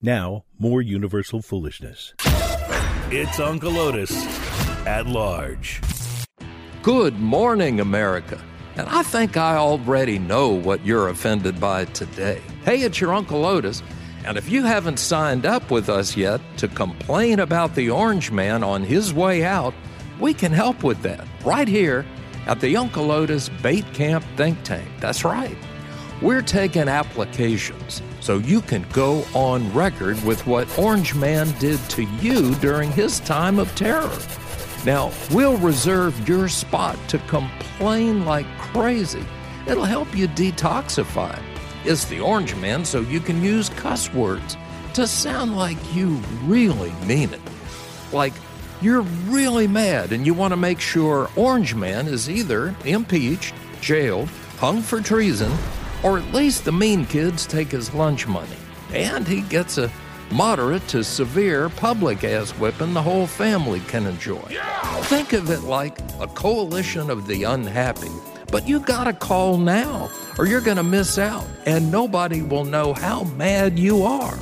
Now, more universal foolishness. It's Uncle Otis at large. Good morning, America. And I think I already know what you're offended by today. Hey, it's your Uncle Otis. And if you haven't signed up with us yet to complain about the Orange Man on his way out, we can help with that right here at the Uncle Otis Bait Camp Think Tank. That's right. We're taking applications so you can go on record with what Orange Man did to you during his time of terror. Now, we'll reserve your spot to complain like crazy. It'll help you detoxify. It's the Orange Man so you can use cuss words to sound like you really mean it. Like you're really mad and you want to make sure Orange Man is either impeached, jailed, hung for treason, or at least the mean kids take his lunch money. And he gets a moderate to severe public ass whipping the whole family can enjoy. Think of it like a coalition of the unhappy. But you gotta call now, or you're gonna miss out, and nobody will know how mad you are.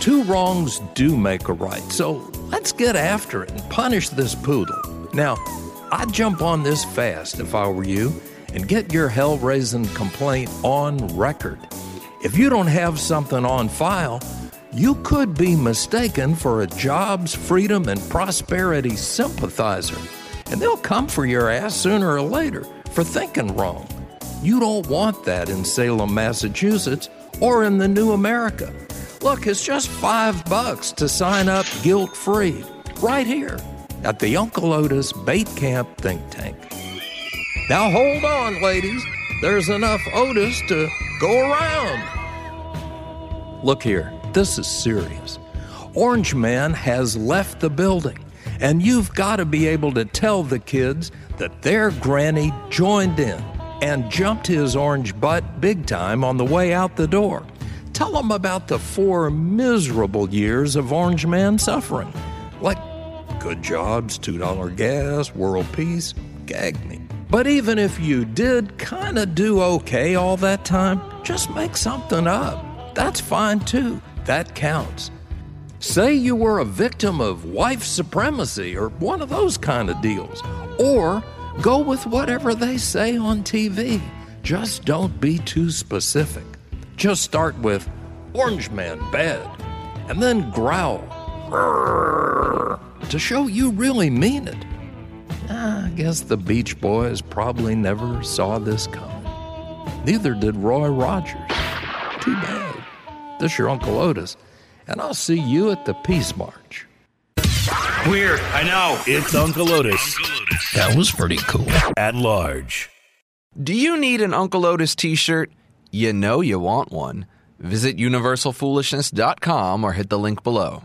Two wrongs do make a right, so let's get after it and punish this poodle. Now, I'd jump on this fast if I were you and get your hell raising complaint on record. If you don't have something on file, you could be mistaken for a jobs, freedom, and prosperity sympathizer, and they'll come for your ass sooner or later for thinking wrong. You don't want that in Salem, Massachusetts, or in the new America. Look, it's just five bucks to sign up guilt free right here at the Uncle Otis Bait Camp Think Tank. Now hold on, ladies. There's enough Otis to go around. Look here, this is serious. Orange Man has left the building, and you've got to be able to tell the kids that their granny joined in and jumped his orange butt big time on the way out the door. Tell them about the four miserable years of Orange Man suffering. Like good jobs, $2 gas, world peace, gag me. But even if you did kind of do okay all that time, just make something up. That's fine too. That counts. Say you were a victim of wife supremacy or one of those kind of deals. Or go with whatever they say on TV. Just don't be too specific. Just start with Orange Man bad and then growl to show you really mean it. I guess the Beach Boys probably never saw this coming. Neither did Roy Rogers. Too bad. This your Uncle Otis, and I'll see you at the Peace March. Weird, I know. It's Uncle Otis That was pretty cool. at large. Do you need an Uncle Otis t shirt? You know you want one. Visit universalfoolishness.com or hit the link below.